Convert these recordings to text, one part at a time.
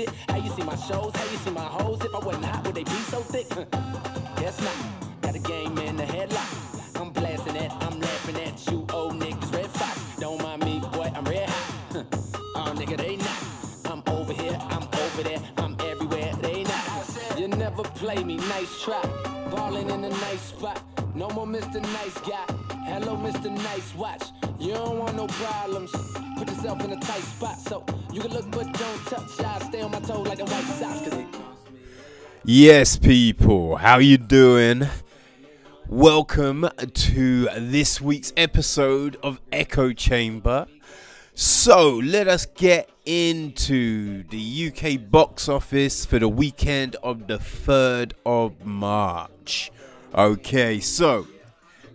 shit. How you see my shows? How you see my hoes? If I wasn't hot, would they be so thick? Guess not. Got a game in the headlock. I'm blasting it, I'm laughing at you, old niggas. Redd Foxx, don't mind me, boy, I'm red hot. oh, nigga, they not. I'm over here, I'm over there, I'm everywhere, they not. You never play me, nice try. Ballin' in a nice spot. No more Mr. Nice Guy. Hello, Mr. Nice Watch. You don't want no problems. Put yourself in a tight spot so you can look but don't touch. I stay on my toes like a white Yes, people, how you doing? Welcome to this week's episode of Echo Chamber. So, let us get into the UK box office for the weekend of the 3rd of March. Okay, so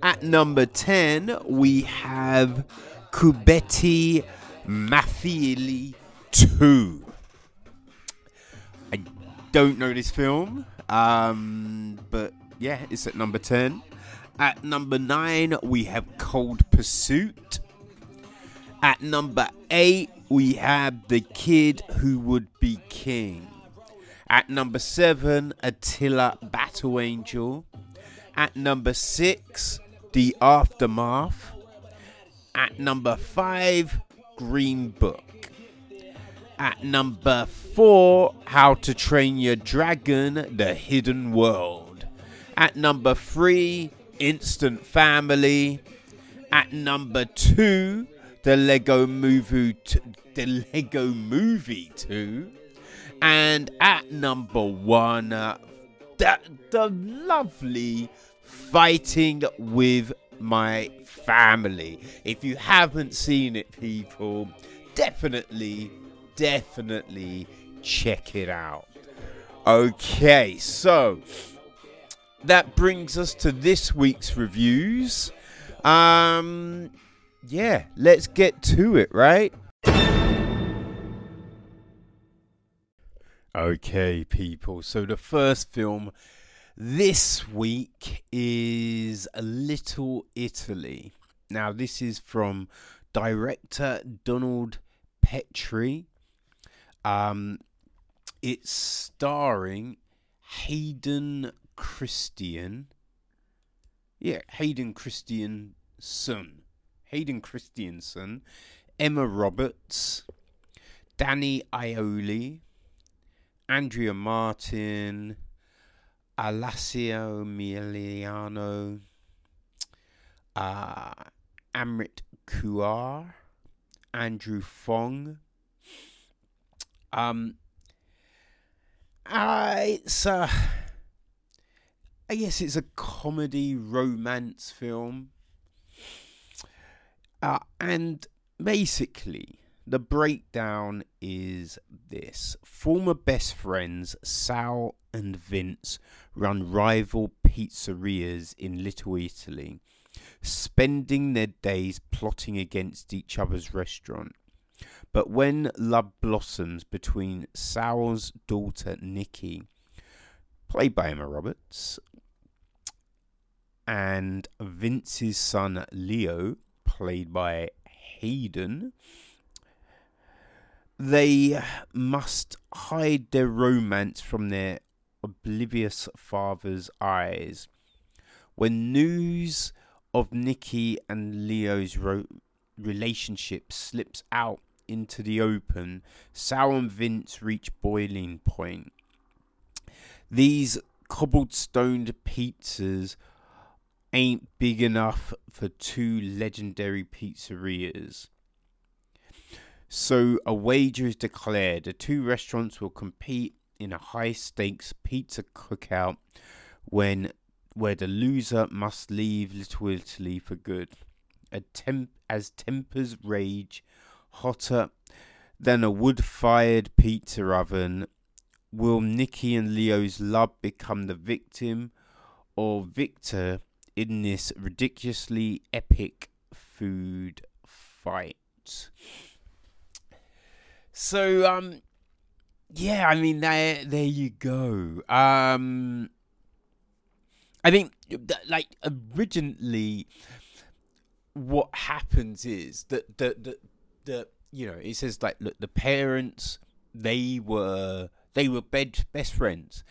at number 10, we have Kubetti Mathieli 2. I don't know this film, um, but yeah, it's at number 10. At number 9, we have Cold Pursuit. At number 8, we have The Kid Who Would Be King. At number 7, Alita Battle Angel. At number 6, The Aftermath. At number 5, Green Book. At number 4, How to Train Your Dragon The Hidden World. At number 3, Instant Family. At number 2, The Lego Movie The Lego Movie 2. And at number 1, uh, the, the lovely Fighting with My Family. If you haven't seen it, people, definitely definitely check it out. Okay, so that brings us to this week's reviews. Um yeah, let's get to it, right? Okay, people. So the first film this week is Little Italy. Now, this is from director Donald Petrie. Um, it's starring Hayden Christian. Yeah, Hayden Christensen. Hayden Christensen. Emma Roberts. Danny Aiello. Andrea Martin. Alyssa Milano. Uh, Amrit Kaur. Andrew Fong. Um, uh, it's uh, I guess it's a comedy romance film. Uh, and basically, the breakdown is this former best friends Sal and Vince run rival pizzerias in Little Italy, spending their days plotting against each other's restaurant. But when love blossoms between Sal's daughter Nikki, played by Emma Roberts, and Vince's son Leo, played by Hayden, they must hide their romance from their oblivious father's eyes. When news of Nikki and Leo's ro- relationship slips out into the open, Sal and Vince reach boiling point. These cobblestoned pizzas ain't big enough for two legendary pizzerias. So a wager is declared. The two restaurants will compete in a high stakes pizza cookout when where the loser must leave Little Italy for good. Temp- as tempers rage, hotter than a wood fired pizza oven, will Nikki and Leo's love become the victim or victor in this ridiculously epic food fight? So, um, yeah, I mean, there, there you go. Um, I think, like, originally, what happens is that the, the, the, you know, it says, like, look, the parents, they were, they were bed, best friends,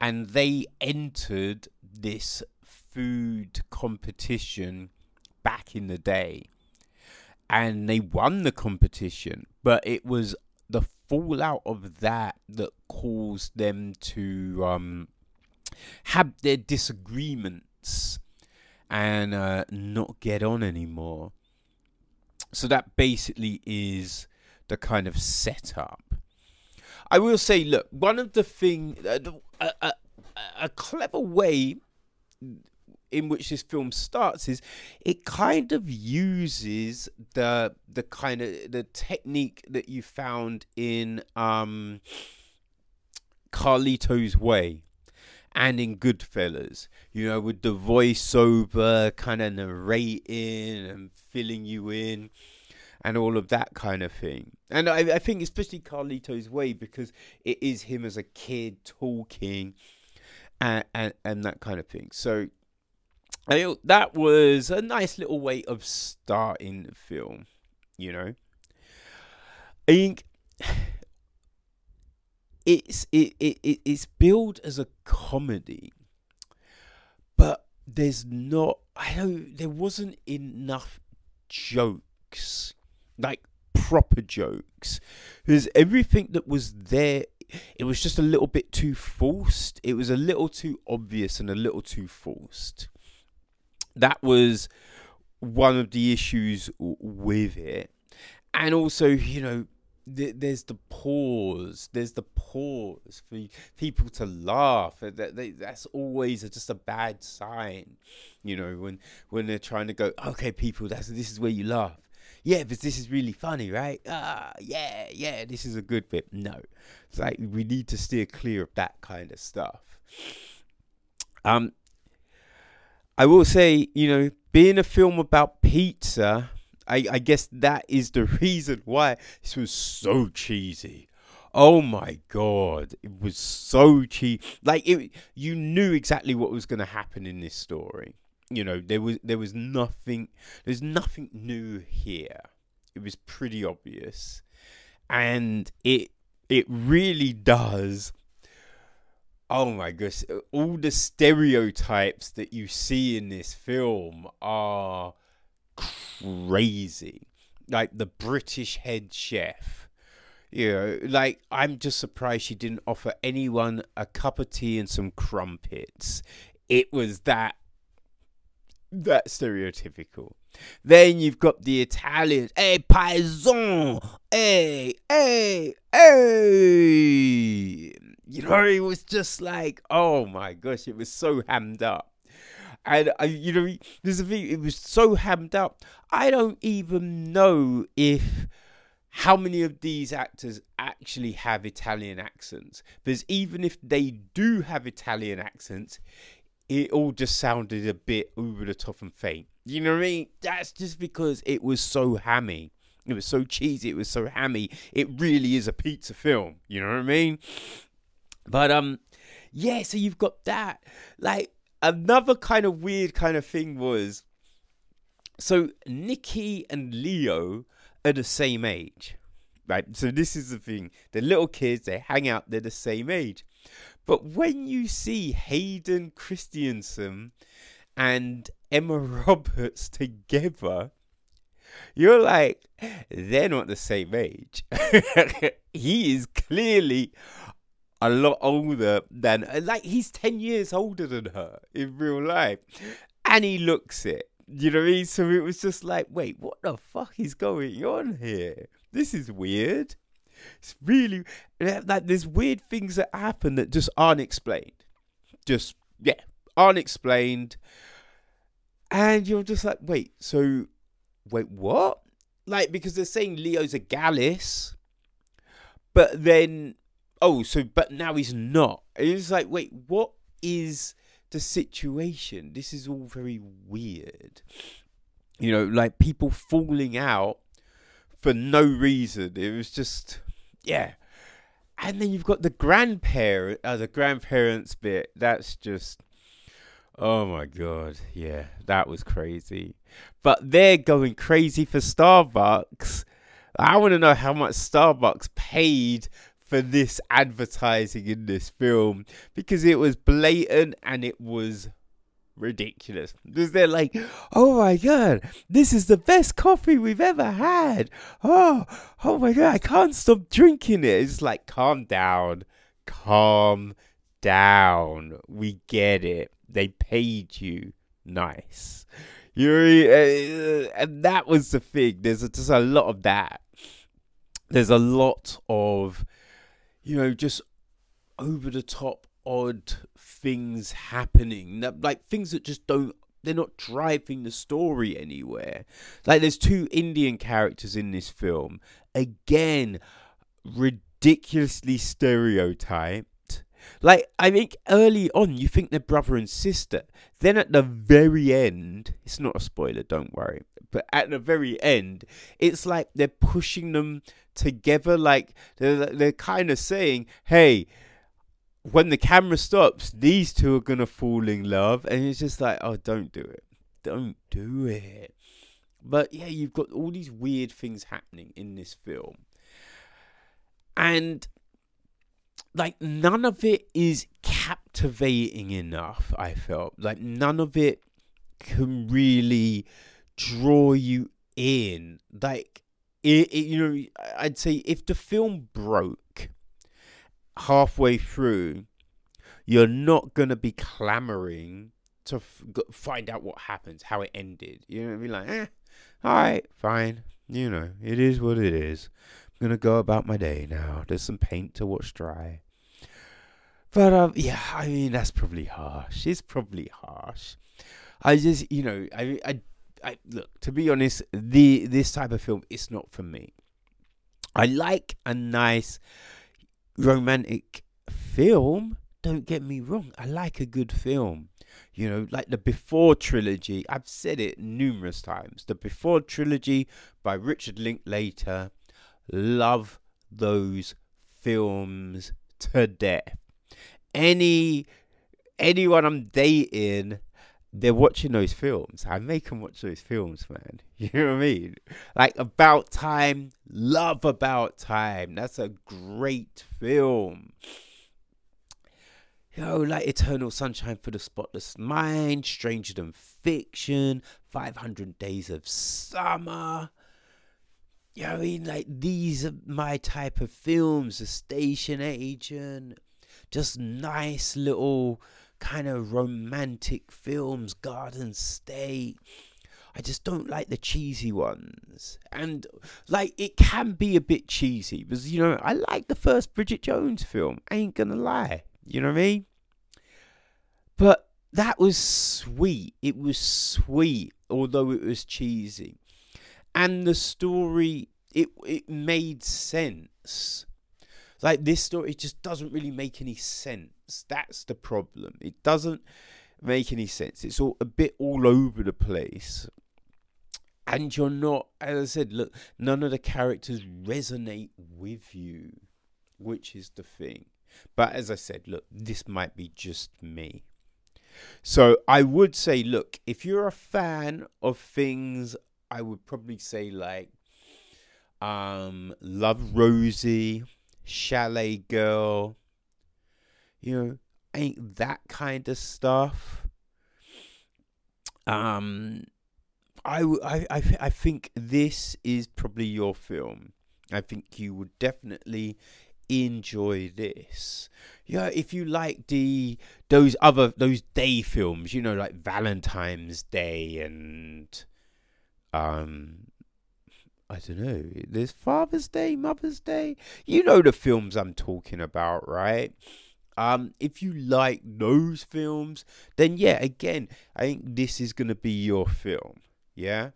and they entered this food competition back in the day. And they won the competition. But it was the fallout of that that caused them to um, have their disagreements and uh, not get on anymore so that basically is the kind of setup. I will say look one of the thing uh, a, a, clever way in which this film starts is it kind of uses the the kind of the technique that you found in um Carlito's Way and in Goodfellas, you know, with the voiceover kind of narrating and filling you in and all of that kind of thing. And I, I think especially Carlito's Way because it is him as a kid talking and, and, and that kind of thing. So I, that was a nice little way of starting the film, you know. I think it's it, it, it it's billed as a comedy, but there's not. I don't. There wasn't enough jokes, like proper jokes, because everything that was there it was just a little bit too forced. It was a little too obvious and a little too forced. That was one of the issues with it. And also, you know, th- there's the pause. There's the pause for people to laugh. That, they, that's always a, just a bad sign, you know, when when they're trying to go, okay, people, that's this is where you laugh yeah, but this is really funny, right? Ah, yeah, yeah, this is a good bit. No, it's like we need to steer clear of that kind of stuff. Um, I will say, you know, being a film about pizza, I, I guess that is the reason why this was so cheesy. Oh my god, it was so cheap. Like it, you knew exactly what was going to happen in this story you know there was there was nothing there's nothing new here it was pretty obvious and it it really does oh my gosh all the stereotypes that you see in this film are crazy like the british head chef you know like i'm just surprised she didn't offer anyone a cup of tea and some crumpets it was that that stereotypical. Then you've got the Italians. Hey, paisan. Hey, hey, hey. You know, it was just like, oh my gosh, it was so hammed up. And, I, you know, there's a thing, it was so hammed up. I don't even know if how many of these actors actually have Italian accents. Because even if they do have Italian accents, it all just sounded a bit over the top and fake. You know what I mean? That's just because it was so hammy. It was so cheesy. It was so hammy. It really is a pizza film. You know what I mean? But um, yeah. So you've got that. Like another kind of weird kind of thing was, so Nikki and Leo are the same age, right? So this is the thing. The little kids they hang out. They're the same age. But when you see Hayden Christensen and Emma Roberts together, you're like, they're not the same age. he is clearly a lot older than, like, he's 10 years older than her in real life. And he looks it. You know what I mean? So it was just like, wait, what the fuck is going on here? This is weird. It's really like there's weird things that happen that just aren't explained. Just yeah, aren't explained. And you're just like, wait, so wait, what? Like because they're saying Leo's a Gallus, but then oh, so but now he's not. It's like, wait, what is the situation? This is all very weird. You know, like people falling out for no reason. It was just yeah. And then you've got the grandparent, uh, the grandparents bit. That's just, Oh my god, yeah, that was crazy. But they're going crazy for Starbucks. I want to know how much Starbucks paid for this advertising in this film because it was blatant and it was ridiculous. Because they're like, oh my god, this is the best coffee we've ever had. Oh, oh my god, I can't stop drinking it. It's like, calm down, calm down. We get it. They paid you. Nice. You're, uh, and that was the thing. There's just a lot of that. There's a lot of, you know, just over the top odd things happening that like things that just don't they're not driving the story anywhere. Like there's two indian characters in this film. Again ridiculously stereotyped like i think early on you think they're brother and sister. Then at the very end it's not a spoiler don't worry but at the very end it's like they're pushing them together like they're, they're kind of saying hey when the camera stops, these two are gonna fall in love, and it's just like, oh, don't do it, don't do it. But yeah, you've got all these weird things happening in this film, and like none of it is captivating enough. I felt like none of it can really draw you in. Like it, it you know, I'd say if the film broke halfway through, you're not going to be clamoring to f- find out what happens, how it ended. Going to be like, eh, all right, fine. You know, it is what it is. To go about my day now. There's some paint to watch dry. But um, yeah, I mean that's probably harsh. It's probably harsh. I just, you know, I, I, I look. To be honest, the this type of film is not for me. I like a nice romantic film. Don't get me wrong, I like a good film. You know, like the Before trilogy. I've said it numerous times. The Before trilogy by Richard Linklater. Love those films to death. Any anyone I'm dating they're watching those films. I make them watch those films, man. You know what I mean? Like About Time, love About Time. That's a great film. You know, like Eternal Sunshine for the Spotless Mind, Stranger Than Fiction, 500 Days of Summer. You know I mean? Like, these are my type of films. The Station Agent. Just nice little kind of romantic films, Garden State. I just don't like the cheesy ones. And like it can be a bit cheesy because you know, I like the first Bridget Jones film. I ain't gonna lie. You know what I mean? But that was sweet. It was sweet, although it was cheesy. And the story it it made sense. Like this story it just doesn't really make any sense. That's the problem. It doesn't make any sense. It's all a bit all over the place. And you're not, as I said, look, none of the characters resonate with you, which is the thing. But as I said, look, this might be just me. So I would say, look, if you're a fan of things, I would probably say like um Love Rosie, Chalet Girl, you know, ain't that kind of stuff. Um, I, I, I, I think this is probably your film. I think you would definitely enjoy this. Yeah, if you like the those other those day films, you know, like Valentine's Day and um I don't know. There's Father's Day, Mother's Day. You know the films I'm talking about, right? Um, if you like those films, then yeah, again, I think this is gonna be your film. Yeah.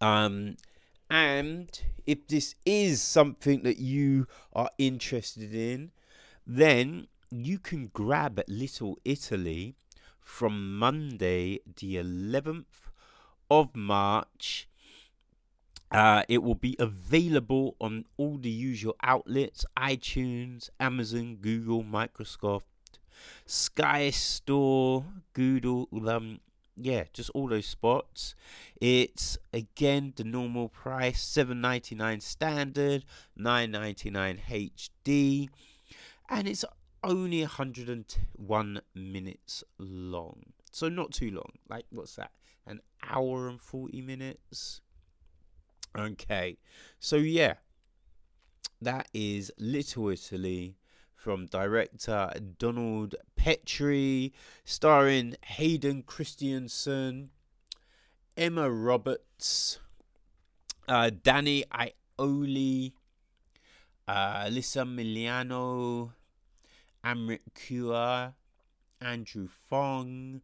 Um, and if this is something that you are interested in, then you can grab Little Italy from Monday, the 11th of March uh, it will be available on all the usual outlets iTunes, Amazon, Google, Microsoft, Sky Store, Google, um, yeah, just all those spots. It's again the normal price, seven ninety nine standard, nine ninety nine HD, and it's only hundred and one minutes long. So not too long. Like what's that? Hour and forty minutes. Okay, so yeah, that is Little Italy from director Donald Petrie, starring Hayden Christensen, Emma Roberts, uh, Danny Aiello, uh, Alyssa Milano, Amrit Kaur, Andrew Fong,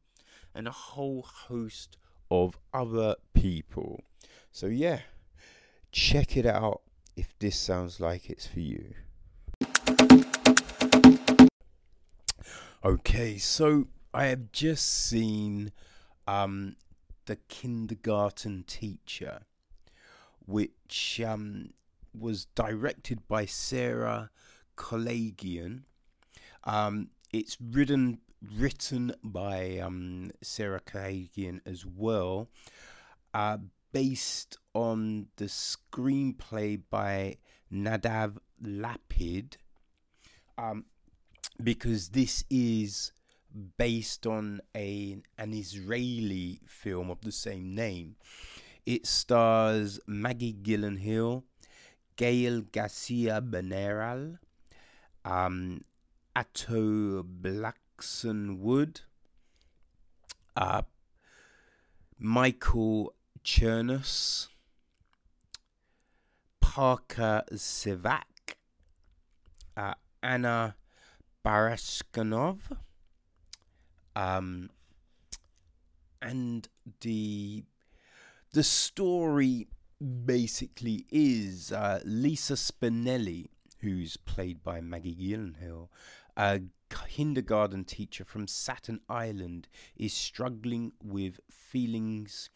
and a whole host of other people. So, yeah, check it out if this sounds like it's for you. Okay, so I have just seen um, the kindergarten teacher, which um, was directed by Sara Colangelo. Um, it's written written by um, Sara Colangelo as well, uh, based on the screenplay by Nadav Lapid. Um, because this is based on a an Israeli film of the same name. It stars Maggie Gyllenhaal, Gael Garcia Bernal, um, Ato Wood, uh, Michael Chernus, Parker Sevak, uh, Anna Baryshnikov. Um, and the the story basically is uh, Lisa Spinelli, who's played by Maggie Gyllenhaal, a kindergarten teacher from Staten Island, is struggling with feelings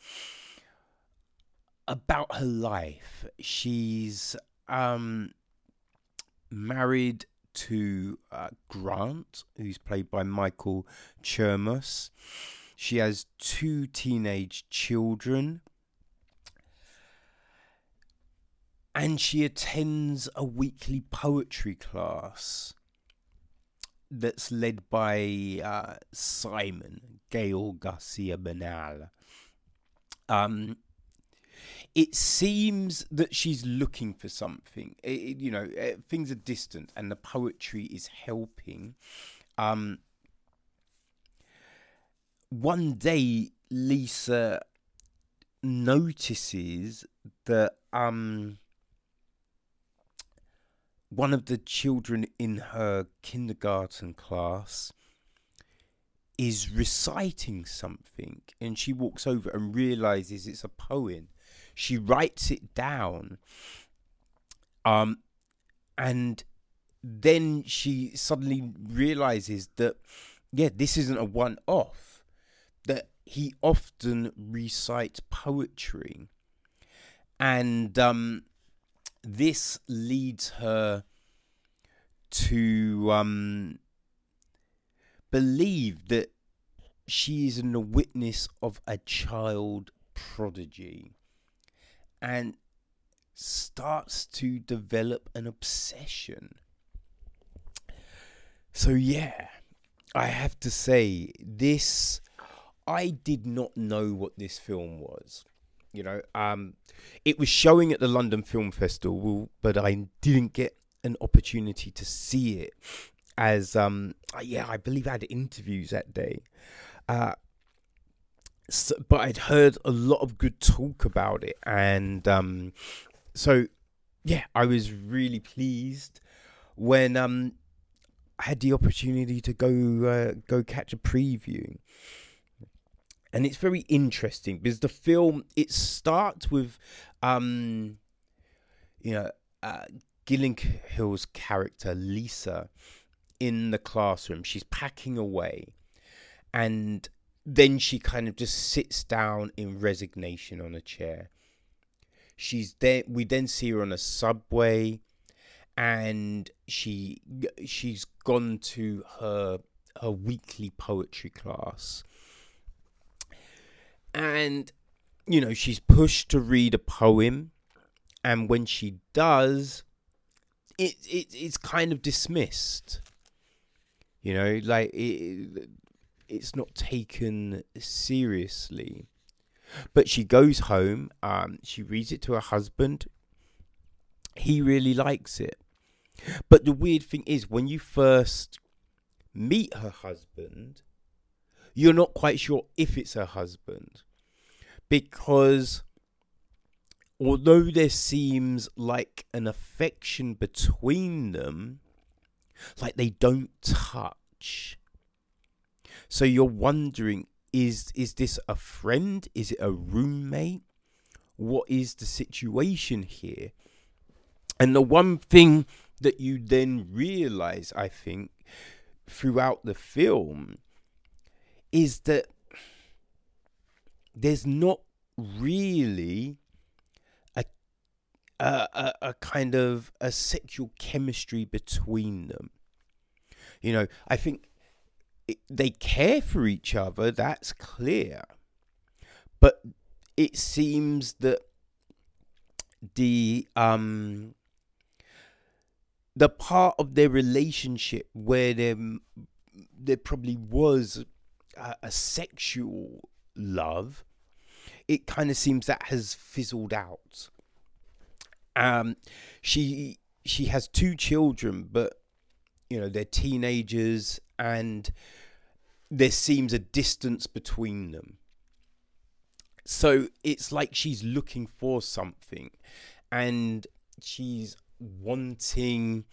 about her life. She's um, married to uh, Grant, who's played by Michael Chernus. She has two teenage children. And she attends a weekly poetry class that's led by uh, Simon, Gael Garcia Bernal. Um, it seems that she's looking for something. It, you know, eh, things are distant, and the poetry is helping. Um, one day, Lisa notices that um, one of the children in her kindergarten class is reciting something, and she walks over and realizes it's a poem she writes it down. Um, and then she suddenly realizes that, yeah, this isn't a one off, that he often recites poetry. And um, this leads her to um, believe that she is in a witness of a child prodigy and starts to develop an obsession. So, yeah, I have to say, this, I did not know what this film was. You know, um, it was showing at the London Film Festival, but I didn't get an opportunity to see it as um yeah i believe i had interviews that day uh so, but I'd heard a lot of good talk about it, and um, so yeah, I was really pleased when um, I had the opportunity to go uh, go catch a preview. And it's very interesting because the film it starts with, um, you know, uh, character Lisa in the classroom. She's packing away, and then she kind of just sits down in resignation on a chair. She's then we then see her on a subway and she she's gone to her her weekly poetry class, and you know she's pushed to read a poem, and when she does, it, it it's kind of dismissed. You know, like it, it's not taken seriously. But she goes home. Um, she reads it to her husband. He really likes it. But the weird thing is, when you first meet her husband, you're not quite sure if it's her husband. Because although there seems like an affection between them, like they don't touch. So you're wondering is is this a friend? Is it a roommate? What is the situation here? And the one thing that you then realize, I think, throughout the film is that there's not really a, a, a kind of a sexual chemistry between them. You know, I think it, they care for each other, that's clear. But it seems that the um the part of their relationship where there there probably was a, a sexual love, it kind of seems that has fizzled out. Um, she she has two children, but you know they're teenagers, and there seems a distance between them. So it's like she's looking for something, and she's wanting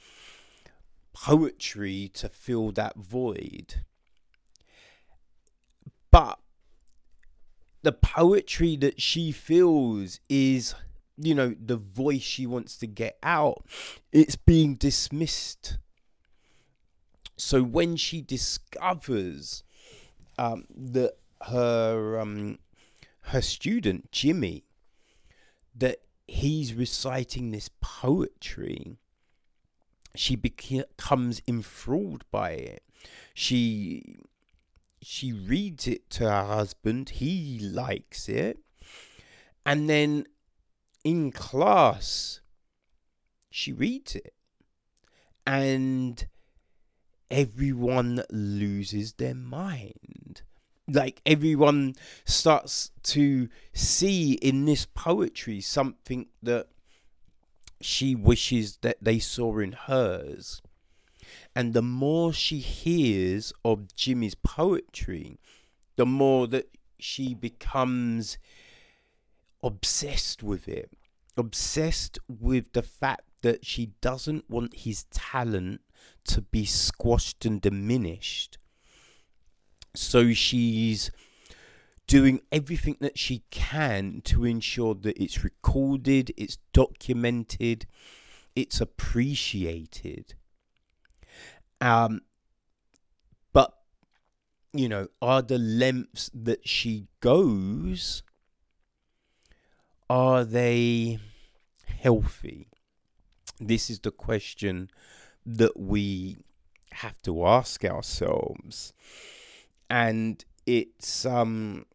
poetry to fill that void. But the poetry that she feels is, you know, the voice she wants to get out. It's being dismissed. So when she discovers um, that her um, her student Jimmy that he's reciting this poetry, she becomes enthralled by it. She she reads it to her husband. He likes it, and then in class, she reads it, and everyone loses their mind like everyone starts to see in this poetry something that she wishes that they saw in hers. And the more she hears of Jimmy's poetry, the more that she becomes obsessed with it. Obsessed with the fact that she doesn't want his talent to be squashed and diminished. So she's doing everything that she can to ensure that it's recorded, it's documented, it's appreciated. Um, but you know, are the lengths that she goes are they healthy? This is the question that we have to ask ourselves and it's um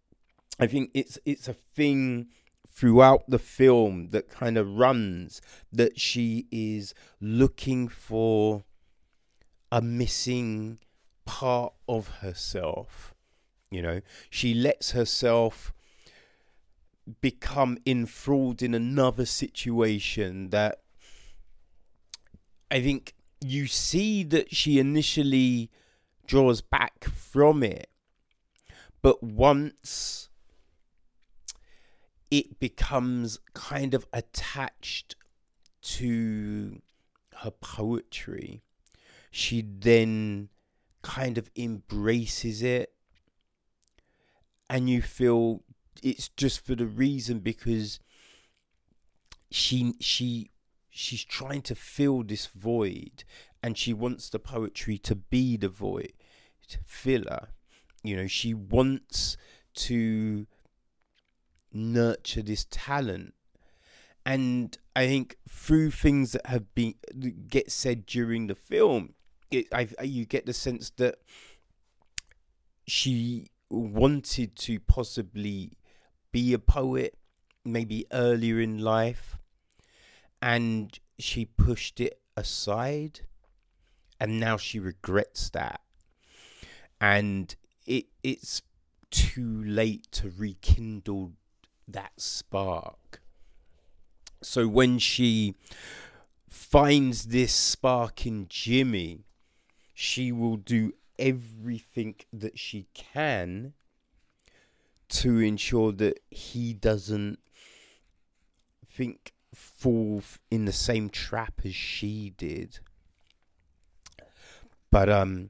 I think it's it's a thing throughout the film that kind of runs that she is looking for a missing part of herself you know she lets herself become enthralled in another situation that i think you see that she initially draws back from it. But once it becomes kind of attached to her poetry, she then kind of embraces it. And you feel it's just for the reason because she she she's trying to fill this void and she wants the poetry to be the void filler you know she wants to nurture this talent and i think through things that have been get said during the film it I, you get the sense that she wanted to possibly be a poet maybe earlier in life and she pushed it aside and now she regrets that. And it it's too late to rekindle that spark. So when she finds this spark in Jimmy she will do everything that she can to ensure that he doesn't think fall in the same trap as she did. But um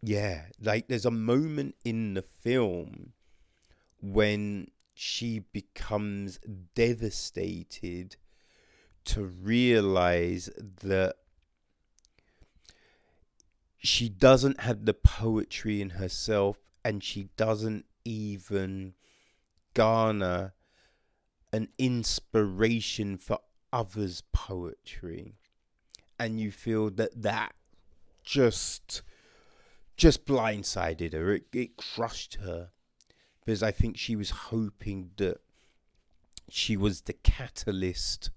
yeah, like there's a moment in the film when she becomes devastated to realize that she doesn't have the poetry in herself and she doesn't even garner an inspiration for others' poetry. And you feel that that just just blindsided her. It, it crushed her because I think she was hoping that she was the catalyst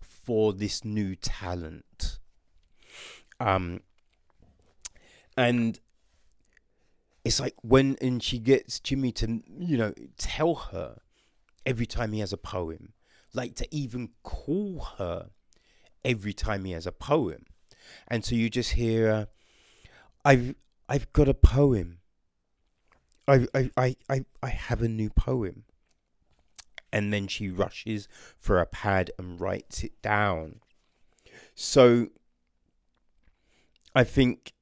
for this new talent. Um, and it's like when and she gets Jimmy to you know tell her every time he has a poem, like to even call her every time he has a poem, and so you just hear, uh, "I've I've got a poem. I I I I I have a new poem." And then she rushes for a pad and writes it down. So I think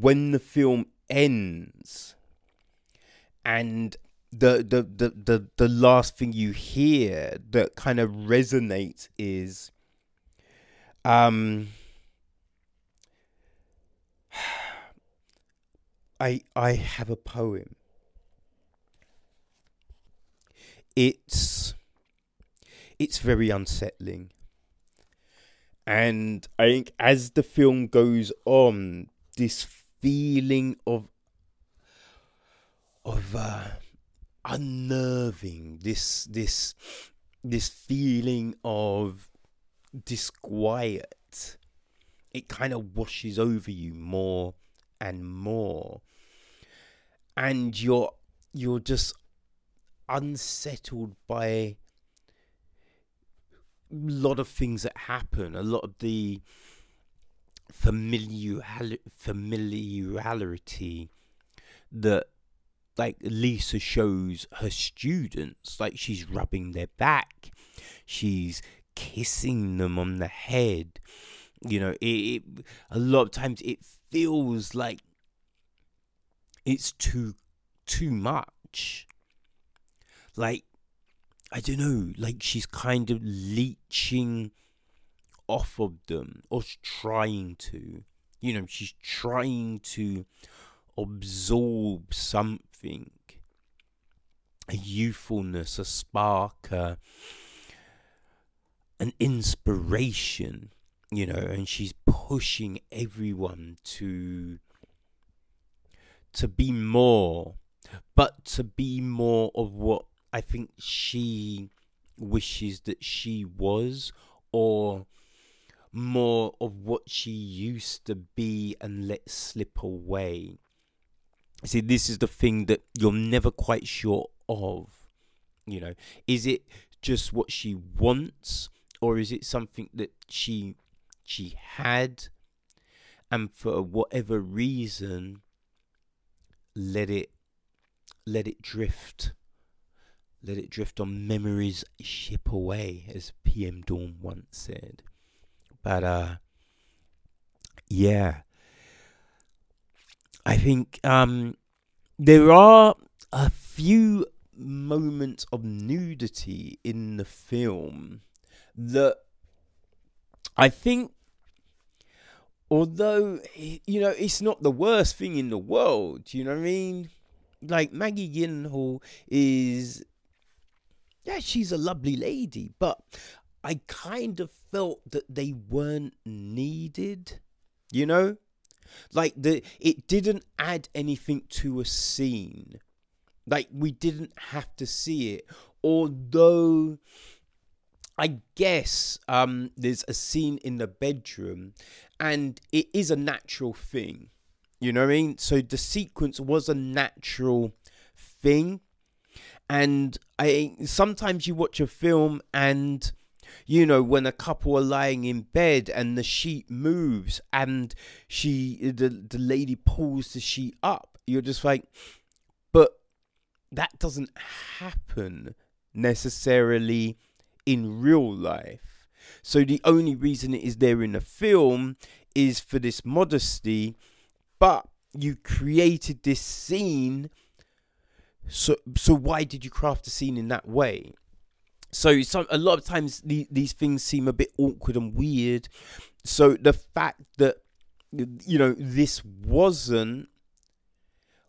when the film ends and the, the the the the last thing you hear that kind of resonates is um I I have a poem. It's it's very unsettling. And I think as the film goes on, this feeling of of uh, unnerving. This this this feeling of disquiet. It kind of washes over you more and more. And you're you're just unsettled by a lot of things that happen. A lot of the familiar familiarity that like Lisa shows her students, like she's rubbing their back, she's kissing them on the head. You know, it, it a lot of times it feels like it's too too much. Like I don't know, like she's kind of leeching off of them or trying to. You know, she's trying to absorb something a youthfulness, a spark, an inspiration, you know, and she's pushing everyone to to be more, but to be more of what I think she wishes that she was, or more of what she used to be and let slip away. See, this is the thing that you're never quite sure of. You know, is it just what she wants, or is it something that she she had, and for whatever reason, let it let it drift, let it drift on memories ship away, as PM Dawn once said. But uh, yeah, I think um, there are a few moments of nudity in the film that I think, although, you know, it's not the worst thing in the world, you know what I mean? Like, Maggie Gyllenhaal is, yeah, she's a lovely lady, but I kind of felt that they weren't needed, you know? Like the it didn't add anything to a scene. Like we didn't have to see it. Although I guess um, there's a scene in the bedroom, and it is a natural thing. You know what I mean? So the sequence was a natural thing, and I sometimes you watch a film and you know when a couple are lying in bed and the sheet moves and she the the lady pulls the sheet up you're just like but that doesn't happen necessarily in real life. So the only reason it is there in the film is for this modesty, but you created this scene. So so why did you craft the scene in that way? So some a lot of times the, these things seem a bit awkward and weird. So the fact that you know this wasn't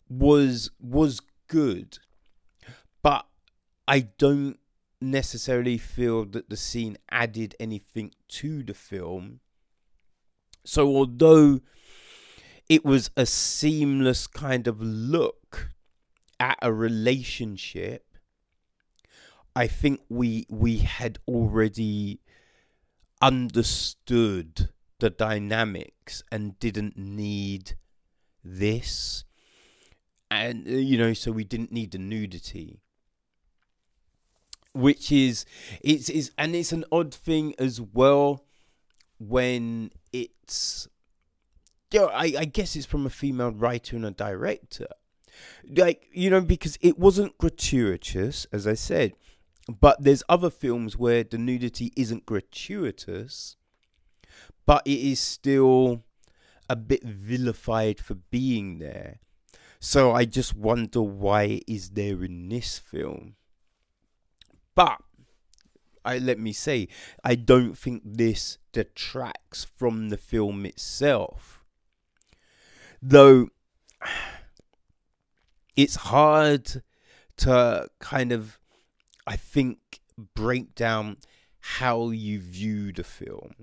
was was good, but I don't necessarily feel that the scene added anything to the film. So, although it was a seamless kind of look at a relationship, I think we we had already understood the dynamics and didn't need this. And uh, you know so we didn't need the nudity. Which is it's is and it's an odd thing as well when it's you know, I, I guess it's from a female writer and a director. Like you know because it wasn't gratuitous as i said but there's other films where the nudity isn't gratuitous but it is still a bit vilified for being there so i just wonder why it is there in this film but I let me say, I don't think this detracts from the film itself. Though it's hard to kind of I think break down how you view the film.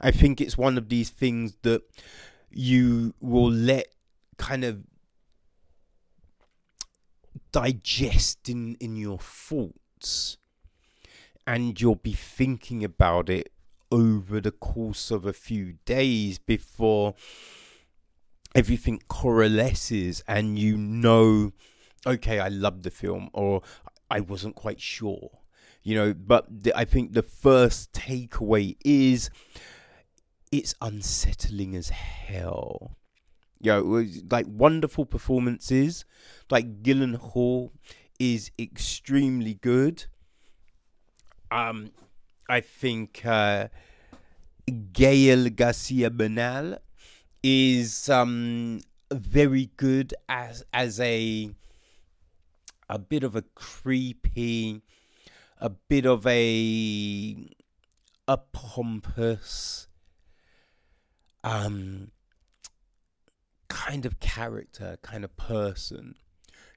I think it's one of these things that you will let kind of digest in in your thoughts and you'll be thinking about it over the course of a few days before everything coalesces and you know okay i love the film or i wasn't quite sure you know but i think the first takeaway is it's unsettling as hell you know like wonderful performances like Gyllenhaal is extremely good. Um, I think uh, Gael Garcia Bernal is um, very good as as a a bit of a creepy, a bit of a a pompous um kind of character, kind of person.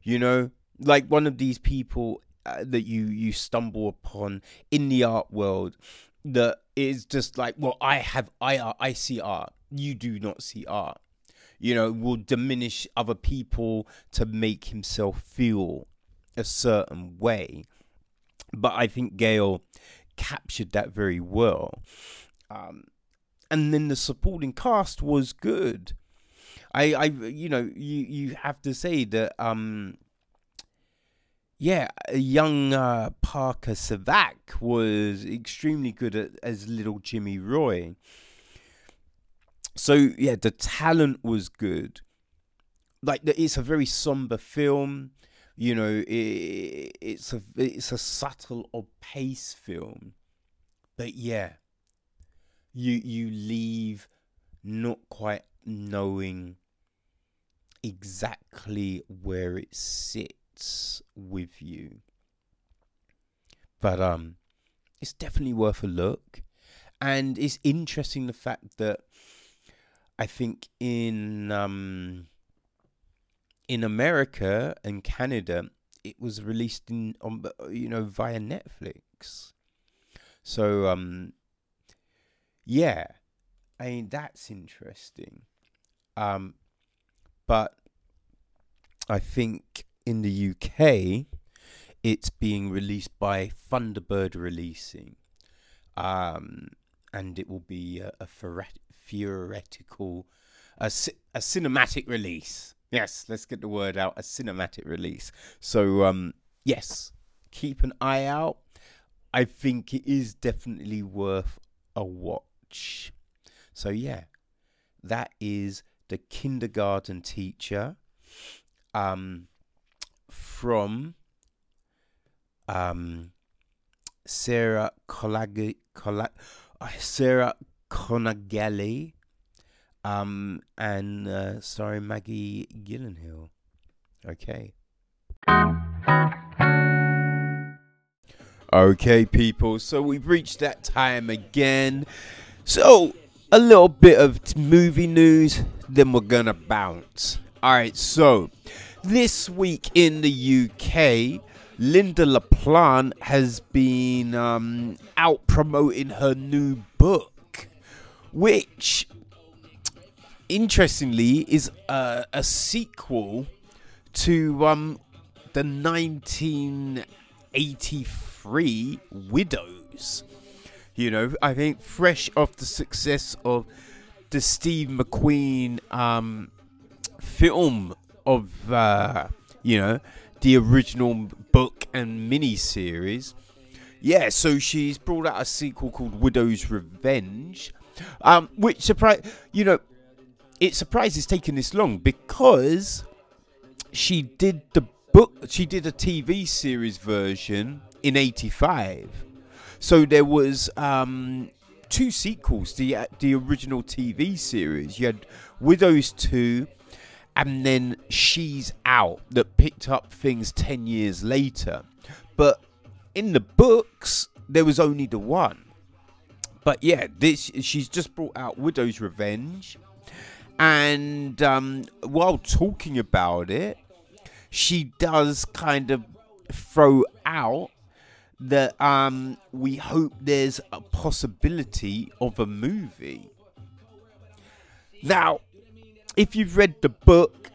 You know, like one of these people uh, that you you stumble upon in the art world that is just like well i have i i see art you do not see art you know will diminish other people to make himself feel a certain way but i think Gael captured that very well um, and then the supporting cast was good i i you know you you have to say that um yeah, young uh, Parker Sevak was extremely good at, as little Jimmy Roy. So yeah, the talent was good. Like it's a very somber film. You know, it, it's a it's a subtle or pace film, but yeah, you you leave not quite knowing exactly where it sits with you. But um it's definitely worth a look. And it's interesting the fact that I think in um in America and Canada it was released in on you know via Netflix. So um yeah, I mean that's interesting. Um, but I think in the UK, it's being released by Thunderbird Releasing, um, and it will be a, a theoretical, a, a cinematic release. Yes, let's get the word out. A cinematic release. So, um, yes, keep an eye out. I think it is definitely worth a watch. So, yeah, that is the kindergarten teacher um, from um, Sara Collag- Sara Colangelo um, and uh, sorry, Maggie Gyllenhaal. Okay. Okay, people. So we've reached that time again. So a little bit of movie news, then we're gonna bounce. All right. So this week in the UK, Lynda La Plante has been um, out promoting her new book, which interestingly is a, sequel to um, the 1983 Widows. You know, I think fresh off the success of the Steve McQueen um, film of, uh, you know, the original book and mini series. Yeah, so she's brought out a sequel called Widow's Revenge, um, which surprise you know it surprises taking this long because she did the book she did a TV series version in 85 so there was um, two sequels the, the original TV series. You had Widows 2 and then She's Out that picked up things 10 years later. But in the books there was only the one. But yeah this she's just brought out Widow's Revenge and um, while talking about it, she does kind of throw out that um, we hope there's a possibility of a movie. Now, if you've read the book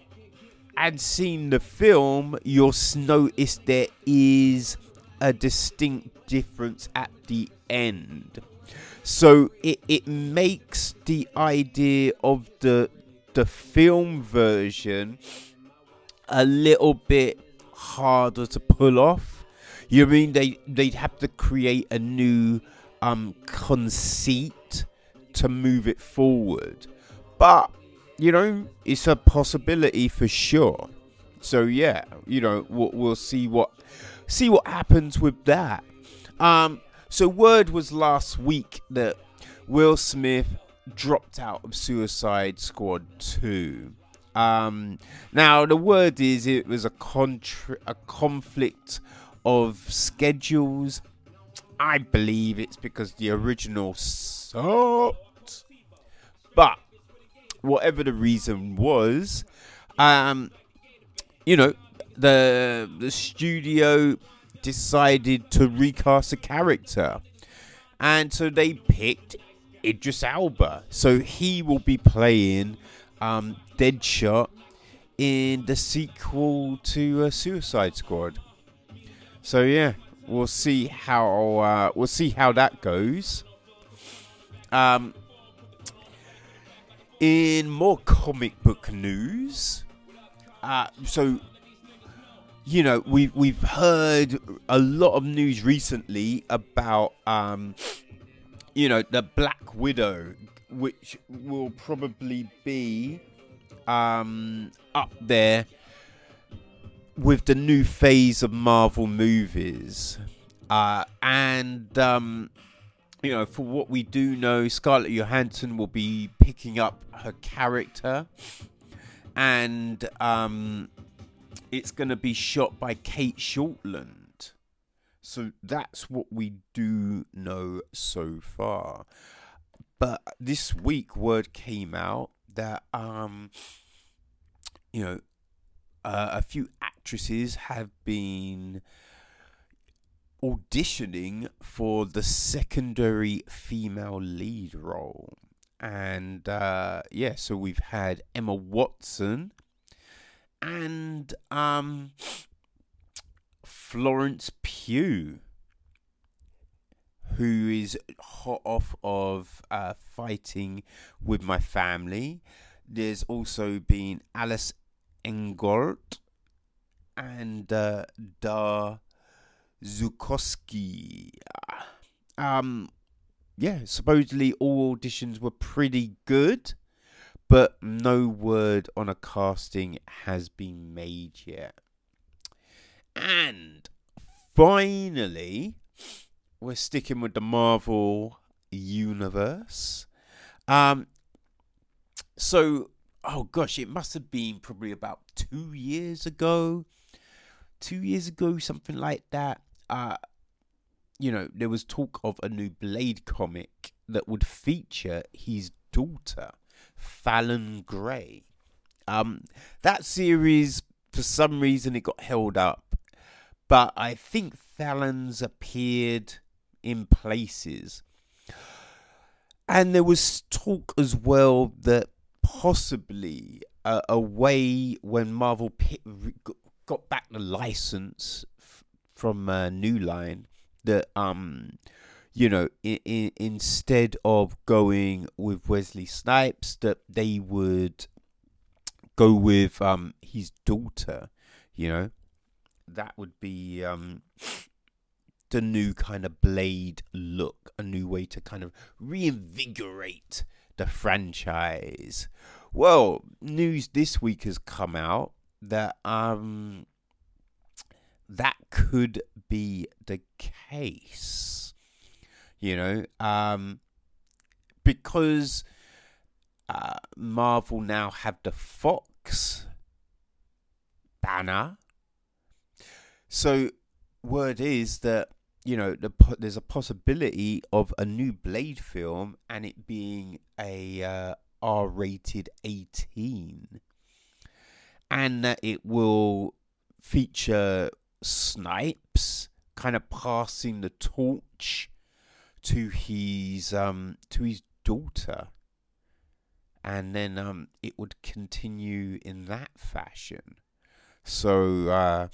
and seen the film, you'll notice there is a distinct difference at the end. So it, it makes the idea of the the film version a little bit harder to pull off. You mean they they'd have to create a new um conceit to move it forward. But you know, it's a possibility for sure. So yeah, you know, we'll, we'll see what see what happens with that. Um so word was last week that Will Smith dropped out of Suicide Squad 2. Um, now the word is it was a contra- a conflict of schedules. I believe it's because the original sucked. But whatever the reason was, um, you know, the the studio decided to recast a character. And so they picked Idris Elba. So he will be playing um, Deadshot in the sequel to uh, Suicide Squad. So yeah, we'll see how uh, we'll see how that goes. Um, in more comic book news, uh, so you know we've we've heard a lot of news recently about um, you know the Black Widow, which will probably be um, up there with the new phase of Marvel movies, uh, and um, you know for what we do know, Scarlett Johansson will be picking up her character, and um, it's going to be shot by Cate Shortland. So that's what we do know so far. But this week, word came out that um, you know, uh, a few actresses have been auditioning for the secondary female lead role. and uh, yeah, so we've had Emma Watson and um, Florence Pugh, who is hot off of uh, fighting with my family. There's also been Alice Englert and uh, Zukowski. Um, yeah, supposedly all auditions were pretty good, but no word on a casting has been made yet. And finally, we're sticking with the Marvel universe. Um, so, oh gosh, it must have been probably about two years ago, two years ago, something like that. Uh, you know, there was talk of a new Blade comic that would feature his daughter, Fallon Grey. Um, that series, for some reason, it got held up, but I think Fallon's appeared in places. And there was talk as well that possibly a way when Marvel got back the license from uh, New Line that um you know in, in, instead of going with Wesley Snipes that they would go with um his daughter you know that would be um the new kind of blade look a new way to kind of reinvigorate the franchise well news this week has come out that um that could be the case. You know, um, because uh, Marvel now have the Fox banner. So, word is that you know the, there's a possibility of a new Blade film and it being a uh, R-rated 18, and that it will feature Snipes kind of passing the torch to his um to his daughter. And then um it would continue in that fashion. So uh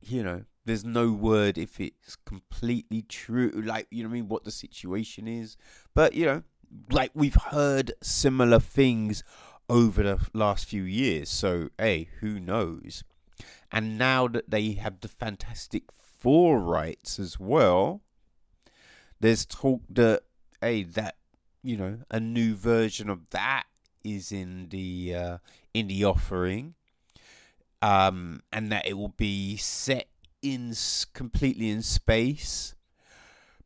you know there's no word if it's completely true like you know I mean what the situation is. But you know like we've heard similar things over the last few years. So hey who knows? And now that they have the Fantastic Four rights as well, there's talk that hey that you know a new version of that is in the uh, in the offering, um, and that it will be set in completely in space,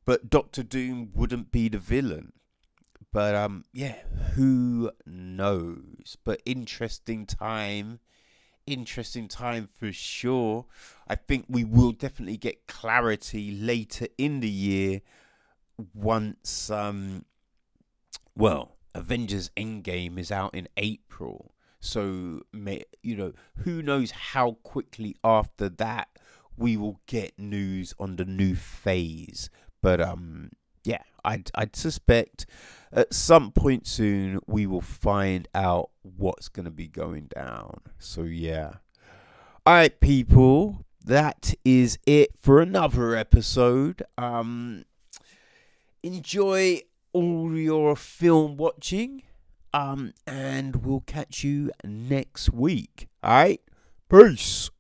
but Doctor Doom wouldn't be the villain. But um, yeah, who knows? But interesting time interesting time for sure. I think we will definitely get clarity later in the year once um well, Avengers Endgame is out in April. So may, you know, who knows how quickly after that we will get news on the new phase. But um yeah, I'd I'd suspect at some point soon we will find out what's going to be going down. So yeah. All right, people, that is it for another episode. Um enjoy all your film watching. Um and we'll catch you next week. All right? Peace.